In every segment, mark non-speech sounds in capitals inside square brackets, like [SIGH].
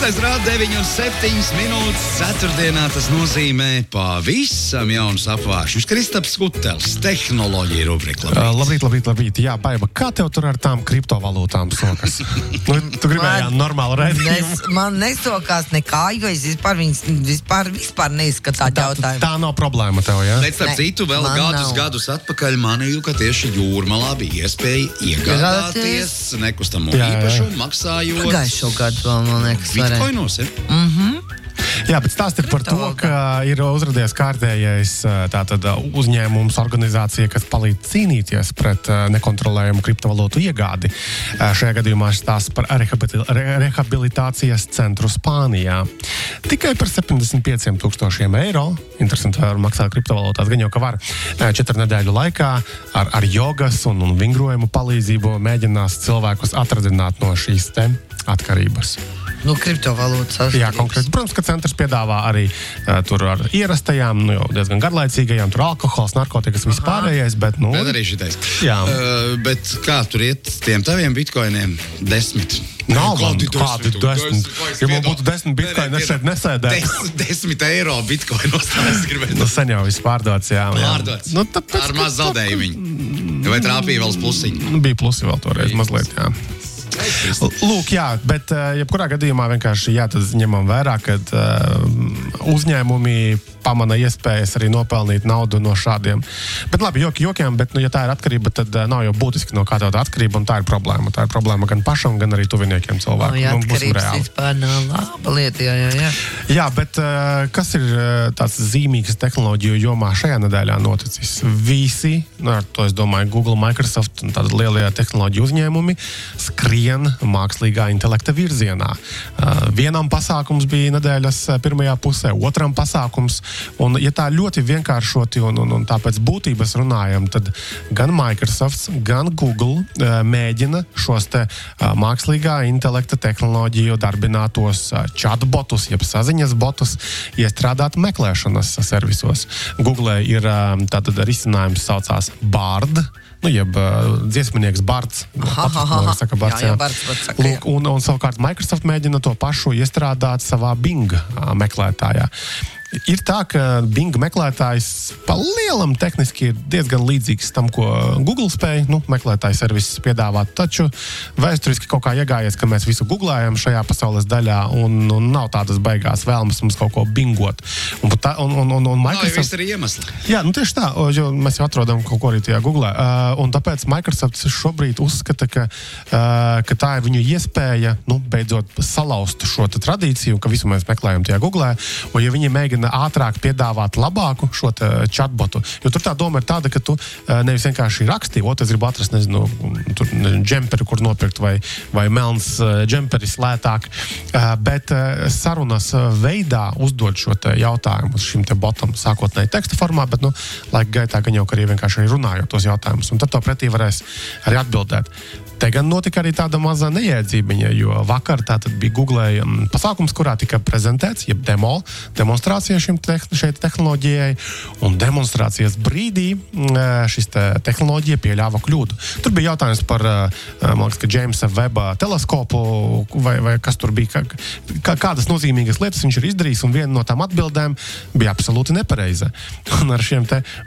Pūkstens rāda 9,7 minūtes. Ceturtdienā tas nozīmē pavisam jaunu apgājumu. Kristaps Kutels, tehnoloģija rubrika. Uh, labrīt, labrīt, labrīt. Jā, baiba, kā tev tur ar tām kriptovalūtām sokas? [LAUGHS] nu, tu gribēji Man- normālu redzējumu. Es, man nesokās nekā, jo es vispār, viņas, vispār, vispār neizskatu tādu jautājumu. Tā nav problēma tev, jā? Bet, starp citu, vēl gadus, nav. gadus atpakaļ manīju, ka tieši jūrmalā bija iespēja iegādāties nekustamo īpašumu, maksājot Pagājušo gadu vēl, man liekas, varēja. Bitkoinos. Ja? Jā, bet stāsti ir par to, ka ir uzrādījies kārtējais tātad, uzņēmums, organizācija, kas palīdz cīnīties pret nekontrolējumu kriptovalūtu iegādi. Šajā gadījumā stāsta par rehabil- re- rehabilitācijas centru Spānijā. Tikai par 75 tūkstošiem eiro. Interesanti, vai var maksāt kriptovalūtās. Gan jau, ka var četru nedēļu laikā ar, ar jogas un, un vingrojumu palīdzību mēģinās cilvēkus atradināt no šīs atkarības. Nu, kriptovalūtas. Jā, konkrēti. Protams, ka centrs piedāvā arī uh, tur ar ierastajām, nu, jau diezgan garlaicīgajām, tur alkohols, narkotikas, vispārējais. Bet, nu, Bet arī šitais. Jā. Uh, bet kā tur iet tiem taviem bitkoiniem? Desmit. Nav Kādi man kādi desmit. Ja man būtu desmit bitkoini, es šeit nesēdētu. Des, desmit eiro bitkoinos. Tā es [LAUGHS] gribēju. Nu, sen jau viss pārdots. Jā, jā. Pārdots. Nu, tāpēc, Ar maz zaudējumu. Vai trāpīja vēl plusiņu? Nu, bija plusi vēl toreiz mazliet. Jā. Lūk, jā, bet uh, jebkurā gadījumā vienkārši jā, ņemam vērā, ka uh, uzņēmumi pamana iespējas arī nopelnīt naudu no šādiem. Bet labi, joki jokiem, bet, nu, ja tā ir atkarība, tad uh, nav jau būtiski no kā tā atkarība, un tā ir problēma. Tā ir problēma gan pašam, gan arī tuviniekiem Nu, cilvēkiem. jā, Nu, būsim atkarības vispār nav laba lieta. Jā, jā, jā. Jā, bet uh, kas ir tāds zīmīgs tehnoloģiju jomā šajā nedēļā noticis? Visi, nu, ar to es domāju, Google, Microsoft un tādi lielie tehnoloģiju uzņēmumi skrien mākslīgā intelekta virzienā. Uh, vienam pasākums bija nedēļas uh, pirmajā pusē, otram pasākums. Un, ja tā ļoti vienkāršoti un, un, un tāpēc būtības runājam, tad gan Microsoft, gan Google uh, mēģina šos te mākslīgā intelekta tehnoloģiju darbinātos chatbotus, jeb saziņas botus, iestrādāt meklēšanas servisos. Google ir tātad risinājums saucās Bard. Nu, jeb uh, dziesminieks Barts. Saka, Barts, Jā, jā, Barts, Barts saka. Lūk, un, un savukārt Microsoft mēģina to pašu iestrādāt savā Bing meklētājā. Ir tā, ka Bing meklētājs pa lielam tehniski ir diezgan līdzīgs tam, ko Google spēja nu, meklētāju servisus piedāvāt. Taču vēsturiski kaut kā iegājies, ka mēs visu googlējam šajā pasaules daļā, un, un nav tādas baigās vēlmes mums kaut ko bingot. Un, un, un, un, un ir Microsoft. viss arī iemesli. Jā, nu tieši tā, jo mēs jau atrodam kaut ko arī tajā Google. Uh, un tāpēc Microsoft šobrīd uzskata, ka, uh, ka tā ir viņu iespēja nu, beidzot salauzt šo tradīciju, ka visu mēs meklējam tajā Google. Un, ja viņi mēģina ātrāk piedāvāt labāku šo chatbotu, jo tur tā doma ir tāda, ka tu uh, nevis vienkārši rakstīji, o, es gribu atrast, nezinu, tur džemperi, kur nopirkt, vai, vai melns uh, džemperis lētāk, uh, bet sarunas veidā uzdod šo jautājumu šim te botam, sākotnēji teksta formā, bet, nu, laika gaitā gan jau arī vienkārši runājot tos jautājumus, un tad to pretī varēs arī atbildēt. Te gan notika arī tāda maza neiedzībiņa, jo vakar tā bija Google um, pasākums, kurā tika prezentēts, jeb demo, demonstrācija šim te, šai tehnoloģijai, un demonstrācijas brīdī šis te tehnoloģija pieļāva kļūdu. Tur bija jautājums par, uh, man liekas, ka Jamesa Weba teleskopu, vai, vai kas tur bija, kā, kā, kādas nozīmīgas lietas viņš ir izdarījis, un viena no tām atbildēm bija absolūti nepareiza. [LAUGHS] Un ar šiem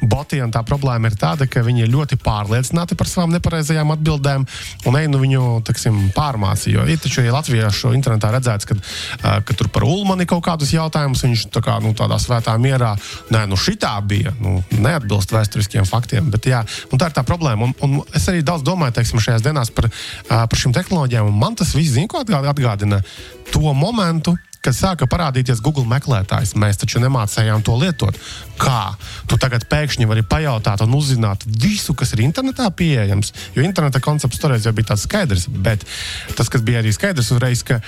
botiem tā problēma ir tāda, ka viņi ir ļoti pārliecināti par savām nepareizajām atbildēm, un ej nu viņu teksim, pārmācīja. Jo ir taču ja latviešu internetā redzēts, ka, uh, ka tur par Ulmani kaut kādus jautājumus viņš kā, nu, tādā svētā mierā, nē, nu šitā bija, nu, neatbilst vēsturiskiem faktiem. Bet, jā, un tā ir tā problēma. Un, un es arī daudz domāju teiksim, šajās dienās par, par šīm tehnoloģijām, man tas viss, zina, ko atgā- atgādina to momentu, kad sāka parādīties Google meklētājs. Mēs taču nemācījām to lietot. Kā? Tu tagad pēkšņi vari pajautāt un uzzināt visu, kas ir internetā pieejams. Jo interneta koncepts toreiz jau bija tāds skaidrs, bet tas, kas bija arī skaidrs uzreiz, ka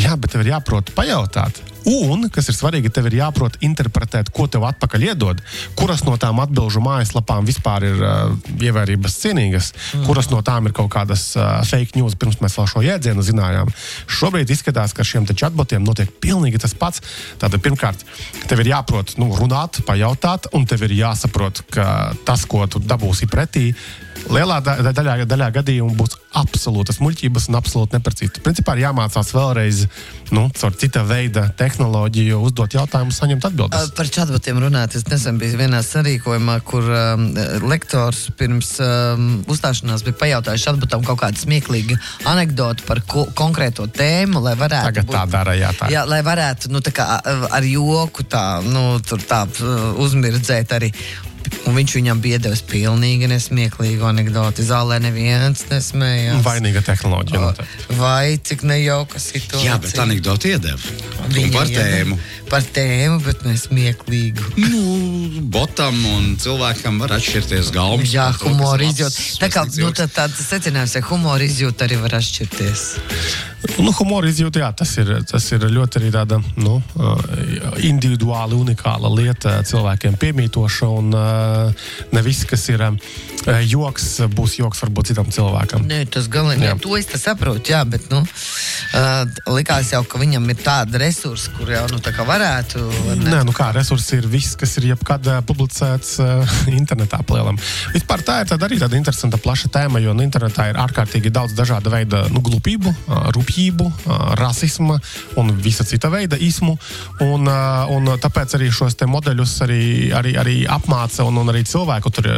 jā, bet tev ir jāprot pajautāt. Un, kas ir svarīgi, tev ir jāprot interpretēt, ko tev atpakaļ iedod. Kuras no tām atbildžu mājaslapām vispār ir uh, ievērības cienīgas, mm. kuras no tām ir kaut kādas uh, fake news, pirms mēs vēl šo jēdzienu zinājām. Šobrīd izskatās, ka ar šiem chatbotiem notiek pilnīgi tas pats. Tātad, pirmkārt, tev ir jāprot nu, runāt, pajautāt, un tev ir jāsaprot, ka tas, ko tu dabūsi pretī, lielā da daļā, daļā gadījumu būs absolūtas muļķības un absolūti neprecīzi. Principā ir jāmācās vēlreiz, nu, caur cita veida tehnoloģiju, uzdot jautājumus, saņemt atbildes. Par čatbotiem runāt, es nesen biju vienā sarīkojumā, kur um, lektors pirms um, uzstāšanās bija pajautājis čatbotam kaut kādu smieklīgu anekdotu par ko, konkrēto tēmu, lai varētu. Tagad tā dara, jā, tā. Jā, lai varētu nu, tā kā, ar joku tā, nu, tur tā uh, uzmirdzēt arī. Un viņš viņam bija devis pilnīgi nesmieklīgu anekdoti. Zālē neviens nesmējās. Vainīga tehnoloģija. noteikti. Vai cik nejauka situācija. Jā, bet anekdoti iedeva. Viņa par tēmu. Par tēmu, bet nesmieklīgu. Nu, botam un cilvēkam var atšķirties gaumas. Jā, par to, kas humoru labs izjūt. Tā kā nu, tā, tāds secinājums, ka humoru izjūt arī var atšķirties. Nu, humora izjūta, jā, tas ir, tas ir ļoti arī tāda nu, uh, individuāli unikāla lieta cilvēkiem piemītoša. Un uh, ne viss, kas ir uh, joks, būs joks varbūt citam cilvēkam. Nē, tas galīgi ir. To es saprotu, jā, bet nu, uh, likās jau, ka viņam ir tāda resursa, kur jau nu, tā kā varētu. Nē, nu kā resursi ir viss, kas ir jebkad publicēts [LAUGHS] internetā plēlam. Vispār tā ir tāda arī tāda interesanta plaša tēma, jo nu, internetā ir ārkārtīgi daudz dažāda veida nu, glupību, rupjību, uh, rasisma un visa cita veida ismu. Un, un tāpēc arī šos modeļus arī, arī, arī apmāca un, un arī cilvēku tur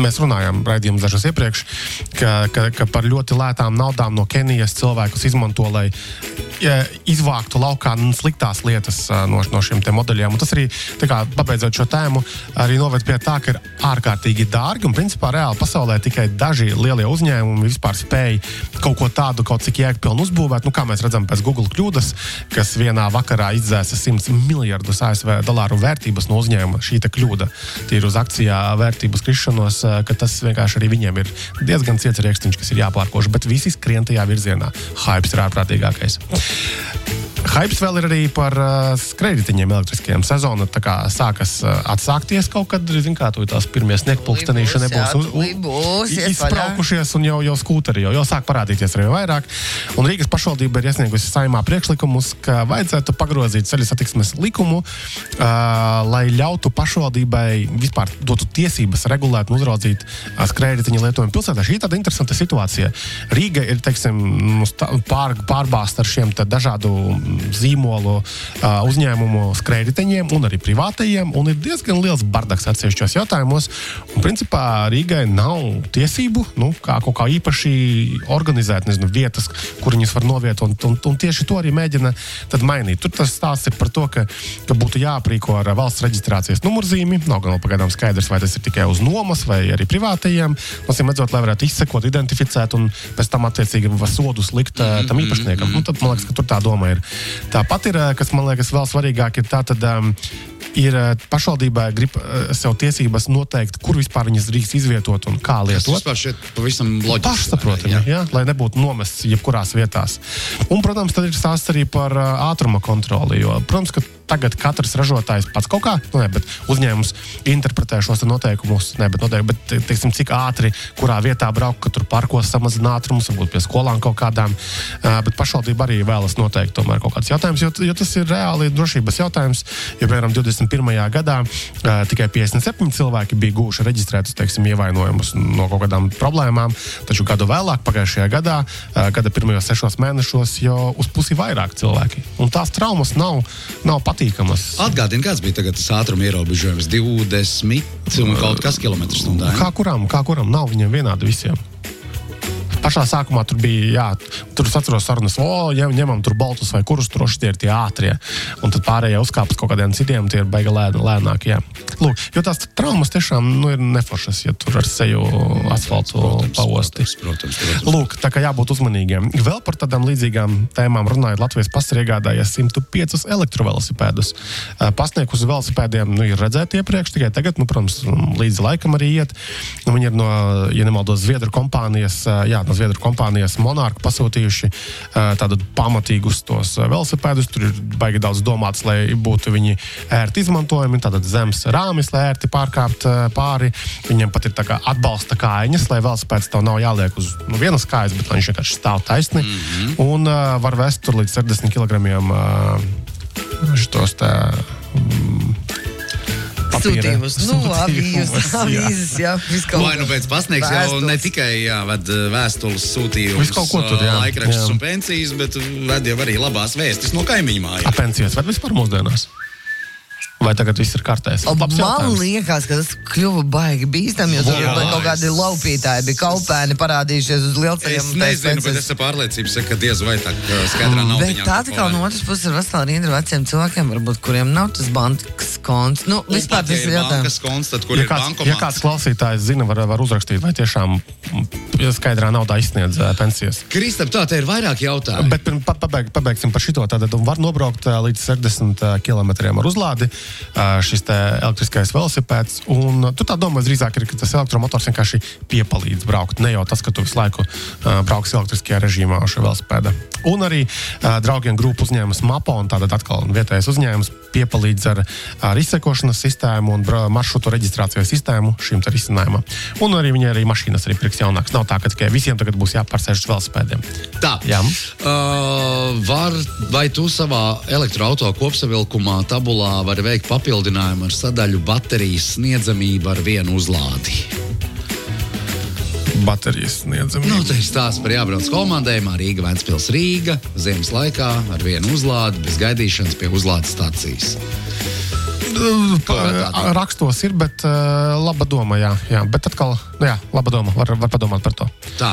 mēs runājām raidījumus dažus iepriekš, ka, ka, ka par ļoti lētām naudām no Kenijas cilvēkus izmanto, lai izvāktu laukā sliktās lietas no, no šiem modeļiem. Un tas arī, kā, pabeidzot šo tēmu, arī noved pie tā, ka ir ārkārtīgi dārgi un principā reāli pasaulē tikai daži lielie uzņēmumi vispār spēj kaut ko tādu, kaut cik jēgpilnu uzbūvēt. Nu, kā mēs redzam pēc Google kļūdas, kas vienā vakarā izdzēsa 100 miljardus ASV dolāru vērtības no uzņēmuma. Šī kļūda tīri uz akcijā vērtības krišanos, ka tas vienkārši arī viņiem ir diezgan ciets rīkstiņš, kas ir jāpārkož, bet visi skrien tajā virzienā. Hypes ir ārprātīgākais. Hypes vēl ir arī par uh, kredītiņiem elektriskajiem. Sezona sākas uh, atsākties kaut kad, zin kā, tu tās pirmie sniegpulkstenīši Būs, nebūs uz- u- būs, i- ies izbraukušies un jau, jau skūteri jau, jau sāk parādīties arī vairāk. Un Rīgas pašvaldība ir iesniegusi saimā priekšlikumus, ka vajadzētu pagrozīt ceļu satiksmes likumu, uh, lai ļautu pašvaldībai vispār dotu tiesības regulēt un uzraudzīt uh, skrējēju lietojumu pilsētā. Šī ir tāda interesanta situācija. Rīga ir teiksim, nu, pār, pārbāzta ar šiem dažādu zīmolu uh, uzņēmumu skrējējiņiem un arī privātajiem, un ir diezgan liels bardaks atsevišķos jautājumos. Un, principā Rīgai nav tiesību nu, kā kaut kā īpaši organizēt nezinu, vietas, kur viņas var novietot, un, un, un tieši to arī mēģina mainīt. Tur tas stāsts ir par to, ka, ka būtu jāaprīko ar valsts reģistrācijas numurzīmi. Nav gan pagaidām skaidrs, vai tas ir tikai uz nomas vai arī privātajiem. Nosim redzot, lai varētu izsekot, identificēt un pēc tam attiecīgi sodus likt mm -hmm. tam īpašniekam. Nu, tad man liekas, ka tur tā doma ir. Tāpat ir, eh, kas man liekas vēl svarīgāk, ir tā, tad, um, ir eh, pašvaldībai grib eh, sev tiesības noteikt, kur vispār viņas drīkst izvietot un kā Tas lietot. vispār šeit pavisam loģiski. Pašsaprotami, Jā. ja, lai nebūtu nomests jebkurās vietās. Un, protams, tad ir stāsts arī par uh, ātruma kontroli. Jo, protams, tagad katrs ražotājs pats kaut kā, nu, ne, bet uzņēmums interpretē šos te noteikumus, ne, bet, noteikti, bet te- teiksim, cik ātri, kurā vietā braukt, ka tur parkos samazina ātrumus, varbūt pie skolām kaut kādām. Bet pašvaldība arī vēlas noteikt tomēr kaut kāds jautājums, jo, jo tas ir reāli drošības jautājums. Jo, piemēram, 21. gadā tikai 57 cilvēki bija guvuši reģistrētus, teiksim, ievainojumus no kaut kādām problēmām, taču gadu vēlāk, pagājušajā gadā, gada pirmajos sešos mēnešos, jau uz pusi vairāk cilvēki. Un tās traumas nav, nav patīkamas. Atgādini, kāds bija tas ātruma ierobežojums - 20 un kaut kas kilometrs stundā. Kā kuram, kā kuram nav viņiem vienādi visiem. Pašā sākumā tur bija, jā, tur es atceros sarunas, o, ņem, ņemam tur baltus vai kurus tur tie ir tie ātrie. Un tad pārējie uzkāpjas kaut kādiem citiem, tie ir baigi lēn, lēnāk. Jā. Lūk, jo tās traumas tiešām nu, ir neforšas, ja tur ar seju asfaltu paosti. Protams, protams, protams. Lūk, tā kā jābūt uzmanīgiem. Vēl par tādām līdzīgām tēmām runājot, Latvijas pasta ir iegādājies 105 elektrovelosipēdus. Eh, Pasniegus uz velosipēdiem nu, ir redzēti iepriekš, tikai tagad, nu, protams, līdzi laikam arī iet. Nu, viņi ir no, ja nemaldos, Zviedru kompānijas, eh, jā, no Zviedru kompānijas Monarka pasūtījuši eh, tādu pamatīgus tos eh, velosipēdus. Tur ir baigi daudz domāts, lai būtu viņi ērti izmantojami, tātad zemes rāmis, lai ērti pārkāpt eh, pāri. Viņiem pat ir tā kā atbalsta kājiņas, lai velosipēds tev nav jāliek uz nu, vienas kājas, bet viņš vienkārši stāv taisni. Mm -hmm. Un var vest tur līdz 70 kg šitos tā. Mm, Izsūtījumus, nu, avīzes, [LAUGHS] avīzes, jā, visu kaut Vai nu pēc pasniegs jau ne tikai jā, ved uh, vēstules sūtījumus, Visu kaut ko tur, jā. laikrakstus Jā. un pensijas, bet ved jau arī labās vēstis no kaimiņu A, mājām. pensijas vai vispār mūsdienās? Vai tagad viss ir Labs Man jautājums. liekas, ka tas kļuva baigi bīstami, jo tur bija kaut kādi laupītāji, bija kaupēni parādījušies uz lielceļiem. Es nezinu, bet es ar pārliecību saku, ka diez vai tā skaidrā nav. Bet tā atkal no otras puses ir vesela rinda ar veciem cilvēkiem, varbūt, kuriem nav tas bankas konts. Nu, vispār tas ir. Bankas konts, tad, kur Ja ir kāds, ja bankomāts? kāds klausītājs zina, var, var uzrakstīt, vai tiešām mm, skaidrā naudā izsniedz ā, pensijas. Kristap, tā te ir vairāk jautājumu. Bet pirms pa, pabeig, pabeigsim par šo. Tad var nobraukt ā, līdz 60 km ar uzlādi ā, šis elektriskais velosipēds. Un tu tā domā, drīzāk ir, ka tas elektromotors vienkārši piepalīdz braukt. Ne jau tas, ka tu visu laiku ā, brauksi elektriskajā režīmā ar šo velosipēdu. Un arī ā, draugiem grupu uzņēmums MAPO, un tātad atkal vietējais uzņēmums, piepalīdz ar, ar izsekošanas sistēmu un maršrutu reģistrācijas sistēmu šim risinājumam. Un arī viņi arī mašīnas arī pirks jaunākas. Nav tā, ka tikai visiem tagad būs jāpārsēž uz velosipēdiem. Tā, Jā. uh, var, vai tu savā elektroautorāta kopsavilkumā, tabulā vari veikt papildinājumu ar sadaļu baterijas sniedzamību ar vienu uzlādi? baterijas sniedzam. Nu, tas ir stāsts par jābrauc komandējumā Rīga, Vēncpils, Rīga. Ziemas laikā ar vienu uzlādi, bez gaidīšanas pie uzlādes stācijas. Varētu Pa- Rakstos ir, bet uh, laba doma, jā. jā. Bet atkal, nu jā, laba doma, var, var padomāt par to. Tā.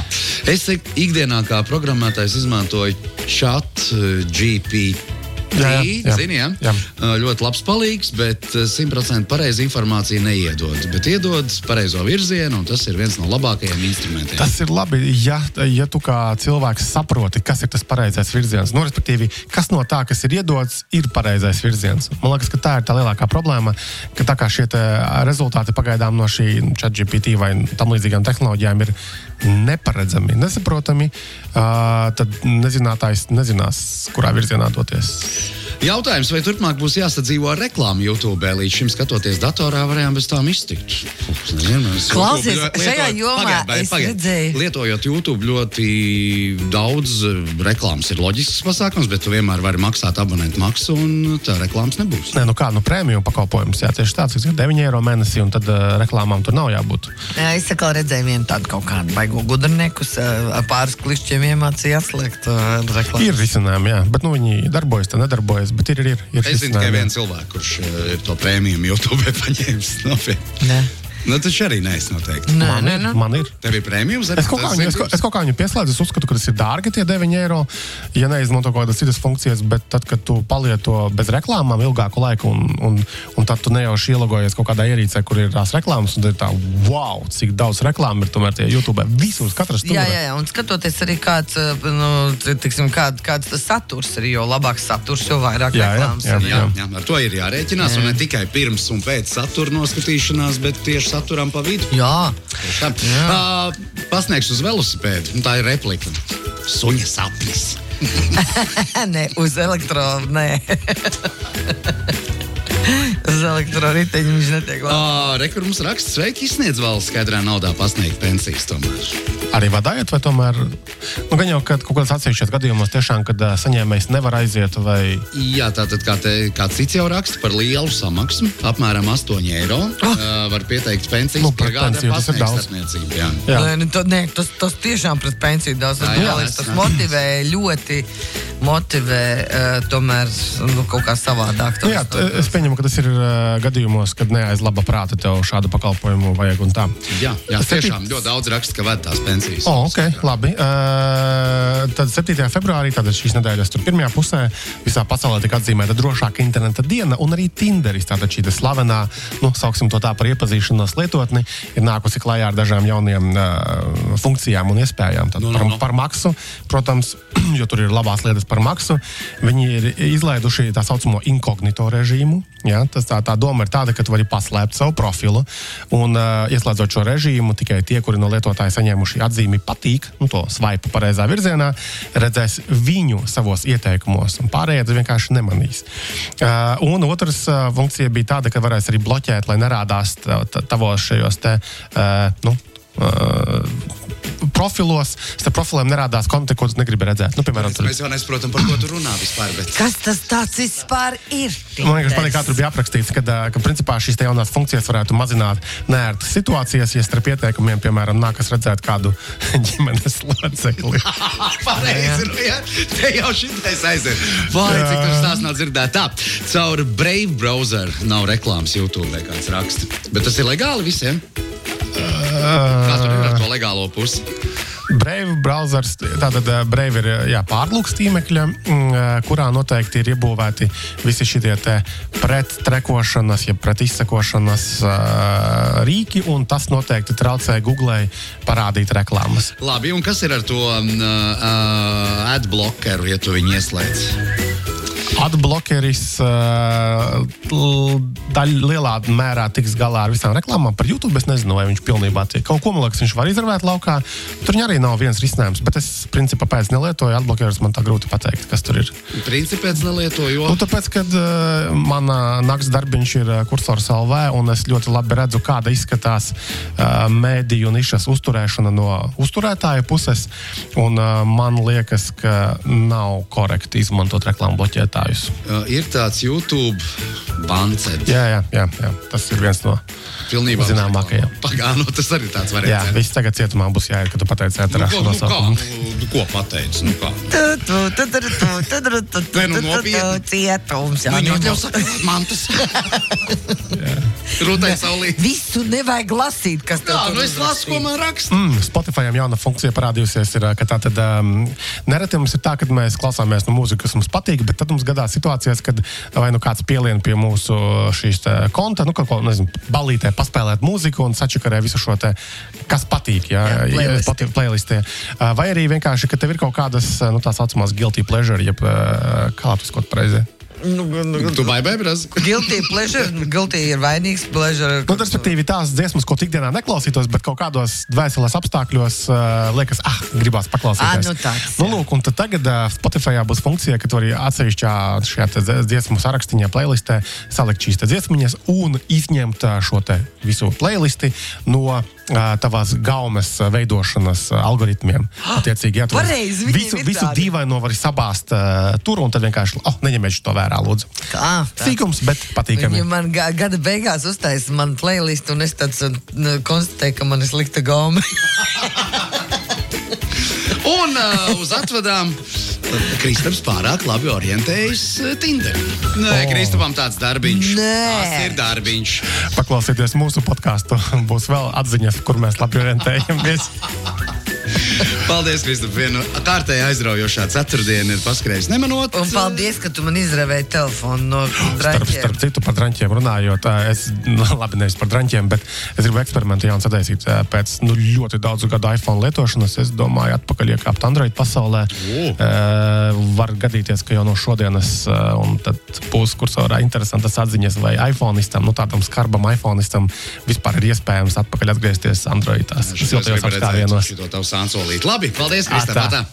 Es ik- ikdienā kā programmētājs izmantoju chat GPT. Jā, jā, jā. Zini, ja? Jā. Ļoti labs palīgs, bet uh, simtprocentīgi pareizi informāciju neiedod. Bet iedod pareizo virzienu, un tas ir viens no labākajiem instrumentiem. Tas ir labi, ja, ja tu kā cilvēks saproti, kas ir tas pareizais virziens. Nu, respektīvi, kas no tā, kas ir iedots, ir pareizais virziens. Man liekas, ka tā ir tā lielākā problēma, ka tā kā šie rezultāti pagaidām no šī ChatGPT vai tam līdzīgām tehnoloģijām ir neparedzami, nesaprotami, tad nezinātājs nezinās, kurā virzienā doties. Jautājums, vai turpmāk būs jāsadzīvo ar reklāmu YouTube? Līdz šim skatoties datorā, varējām bez tām iztikt. Klausies, šajā lietojot- jomā es pagaid. redzēju. Lietojot YouTube ļoti daudz eh, reklāmas, ir loģisks pasākums, bet tu vienmēr vari maksāt abonentu maksu, un tā reklāmas nebūs. Nē, nu kā, nu, prēmiju pakalpojums, jā, tieši tāds, kas ir 9 eiro mēnesī, un tad uh, reklāmām tur nav jābūt. Jā, es atkal redzēju vienu tādu kaut kādu baigo gudrnieku, kas ā, ar pāris klišķiem iemācīja atslēgt ā, reklāmu. Ir risinājumi, jā, bet nu, viņi darbojas, tā nedarbojas, bet ir, ir, ir, ir Es zinu tikai vienu cilvēku, kurš eh, ir to prēmiju YouTube paņēmis. [LAUGHS] Nopietni. Nu, tas arī neesi noteikti. nē, Man nē, nē. man ir. Tev ir prēmijas, Es kaut, viņu, es, es kaut kā viņu pieslēdzu. Es uzskatu, ka tas ir dārgi, tie 9 eiro. Ja neizmanto kaut kādas citas funkcijas, bet tad, kad tu palieto bez reklāmām ilgāku laiku, un, un, un tad tu nejauši ielogojies kaut kādā ierīcē, kur ir tās reklāmas, un tad ir tā, wow, cik daudz reklāmu ir tomēr tie YouTube. Visur, katrs tur. Jā, jā, jā, un skatoties arī, kāds, ā, nu, tiksim, kād, kāds tas saturs ir, jo labāks saturs, jo vairāk Jā, jā, reklāmas. jā. ir. Jā, jā, ar to ir jārēķinās. Un ne tikai pirms un pēc satura noskatīšanās, bet tieši saturam pa vidu. Jā. Tā. Uh, pasniegšu uz velosipēdu. Nu, Tā ir replika. Suņa sapnis. [LAUGHS] nē, uz [LAUGHS] elektro. Uz elektroriteņa viņš netiek labi. Uh, Rekur mums raksts, sveiki, izsniedz valsts skaidrā naudā pasniegt pensijas tomēr. Arī vadājot, vai tomēr, nu, gan jau kad kaut kādos atsevišķos gadījumos, tiešām, kad ā, saņēmējs nevar aiziet, vai Jā, tātad kā te, kāds cits jau raksta par lielu samaksu, apmēram 8 eiro. Uh, var pieteikt pensijas Nu, par piegādē pensiju tas ir daudz. Jā. Jā. Nē, nu, to, nē, tas, tas tiešām pret pensiju daudz Jā, jā, es- Tas motivē ļoti, motivē uh, tomēr nu, kaut kā savādāk. Nu, jā, es pieņemu, ka tas ir uh, gadījumos, kad neaiz laba prāta tev šādu pakalpojumu vajag. Jā, jā tiešām ļoti daudz raksta, ka ved tās pensijas. O, ok, labi. Uh, tad 7. februārī, tātad šīs nedēļas pirmajā pusē, visā pasaulē tika atzīmēta drošāka interneta diena, un arī Tinderis, tātad šī slavenā, nu, sauksim to tā par iepazīšanos lietotni, ir nākusi klajā ar dažām jauniem uh, funkcijām un iespējām. Tad Nu, nu, par, nu. par maksu, protams, [CLEARS THROAT] jo tur ir labās lietas par maksu, viņi ir izlaiduši tā saucamo inkognito režīmu. Ja? Tas tā, tā doma ir tāda, ka tu vari paslēpt savu profilu un uh, ieslēdzot šo režīmu, tikai tie, kuri no lietotāja saņēmuši atzīmi patīk, nu, to svaipu pareizā virzienā, redzēs viņu savos ieteikumos, un pārējie tas vienkārši nemanīs. Uh, un otrs uh, funkcija bija tāda, ka varēs arī bloķēt, lai nerādās ta- ta- tavos šajos te, uh, nu, uh, profilos, starp profiliem nerādās konti, ko tu negribi redzēt. Nu, piemēram, tur, Mēs jau nesaprotam, par ko tu runā vispār. Bet... Kas tas tāds vispār ir? Man liekas, patīk, kā tur bija aprakstīts, ka, ā, ka principā šīs jaunās funkcijas varētu mazināt neērtas situācijas, ja starp ieteikumiem, piemēram, nākas redzēt kādu [LAUGHS] ģimenes locekli. [LAUGHS] Pareizi, nu, ja? Te jau šitais aiziet. Vai, cik tur stāsts nav dzirdēt. Tā, caur Brave browser nav reklāmas YouTube, vai kāds raksta. Bet tas ir legāli visiem. Kā tur ir ar to legālo pusi? Brave browsers, tātad ā, Brave ir jā, pārlūks tīmekļa, mm, ā, kurā noteikti ir iebūvēti visi šie prettrekošanas, ja pret izsekošanas uh, rīki, un tas noteikti traucē Google parādīt reklāmas. Labi, un kas ir ar to um, uh, adblockeru, ja tu viņu ieslēdz? Atblokeris uh, daļa lielā mērā tiks galā ar visām reklāmām par YouTube. Es nezinu, vai viņš pilnībā tiek kaut ko, man liekas, viņš var izdarīt laukā. Tur arī nav viens risinājums, bet es principā pēc nelietoju atblokerus. Man tā grūti pateikt, kas tur ir. Principēc nelieto, jo. Nu, tāpēc, kad uh, manā nakts darbiņš ir uh, kursors LV, un es ļoti labi redzu, kāda izskatās uh, mēdīju nišas uzturēšana no uzturētāja puses, un uh, man liekas, ka nav korekti izmantot reklāmu bloķētājus. Uh, ir tāds YouTube banceļš. Jā, jā, jā, jā, tas ir viens no Pilnībā zināmākajiem. Pagānu, tas arī tāds Jā, variants. viss tagad cietumā būs jāiet, kad tu pateici Nu, ēterā ko, šo nu, kā, nu, nu, ko pateici? Nu, kā? Tu, tu, tu, tu, tu, tu, tu, tu, tu, nu, tu, tu, Cietums. jā, nu, atļaus sakot mantas. Rūtai saulīt. Visu nevajag lasīt, kas tev Jā, tur nu es lasu, ko man raksta. Mm, Spotify jauna funkcija parādījusies, ir, ka tā tad um, nereti mums ir tā, ka mēs klausāmies no mūzikas, kas mums patīk, bet tad mums gadās situācijas, kad vai nu kāds pielien pie mūsu šīs te konta, nu kaut ko, nezinu, balītē paspēlēt mūziku un sačakarē visu šo te, kas patīk, jā, Jā, playlistē. Spotify playlistē. Uh, Vai arī vienkārši, ka tev ir kaut kādas, uh, nu, tā saucamās guilty pleasure, jeb uh, kā latvijas kaut pareizi. Nu, nu, Tu baigai, braz? Guilty pleasure, guilty ir vainīgs pleasure. Nu, respektīvi, tās dziesmas, ko ikdienā neklausītos, bet kaut kādos dvēseles apstākļos uh, liekas, ah, gribās paklausīties. Ā, nu tāds, nu, lūk, un tagad uh, Spotify būs funkcija, ka tu arī atsevišķā šajā dziesmu sarakstiņā, playlistē salikt šīs dziesmiņas un izņemt uh, šo visu playlisti no tavās gaumes veidošanas algoritmiem. Attiecīgi, jā, tu vari visu, visu dīvaino var sabāzt uh, tur un tad vienkārši, oh, neņemiet to vērā, lūdzu. Kā? Sīkums, bet patīkami. Viņi man ga gada beigās uztaisīja manu playlistu, un es tāds nu, konstatēju, ka man ir slikta goma. [LAUGHS] Un uh, uz atvadām Kristaps pārāk labi orientējas uh, Tinderī. Nē, O. Kristapam tāds darbiņš. Nē. Tas ir darbiņš. Paklausieties mūsu podkāstu, būs vēl atziņas, kur mēs labi orientējamies. [LAUGHS] [LAUGHS] Paldies, Kristap. Vienu kārtēji aizraujošā ceturtdiena ir paskrējusi. Nemanot. Un paldies, ka tu man izravēji telefonu no [GASPS] Starp, starp citu, par drāmķiem runājot, es nu, [LAUGHS] labi nevis par drāmķiem, bet es gribu eksperimentu jaunu sataisīt. Ā, Pēc nu, ļoti daudzu gadu iPhone lietošanas, es domāju, atpakaļ iekāpt Android pasaulē. O. Uh, var gadīties, ka jau no šodienas, uh, un tad būs kursorā interesantas atziņas, vai iPhoneistam, nu tādam skarbam iPhoneistam vispār ir iespējams atpakaļ atgriezties Androidās. Šito es Siltajos tūlīt. Labi, paldies, Kristā.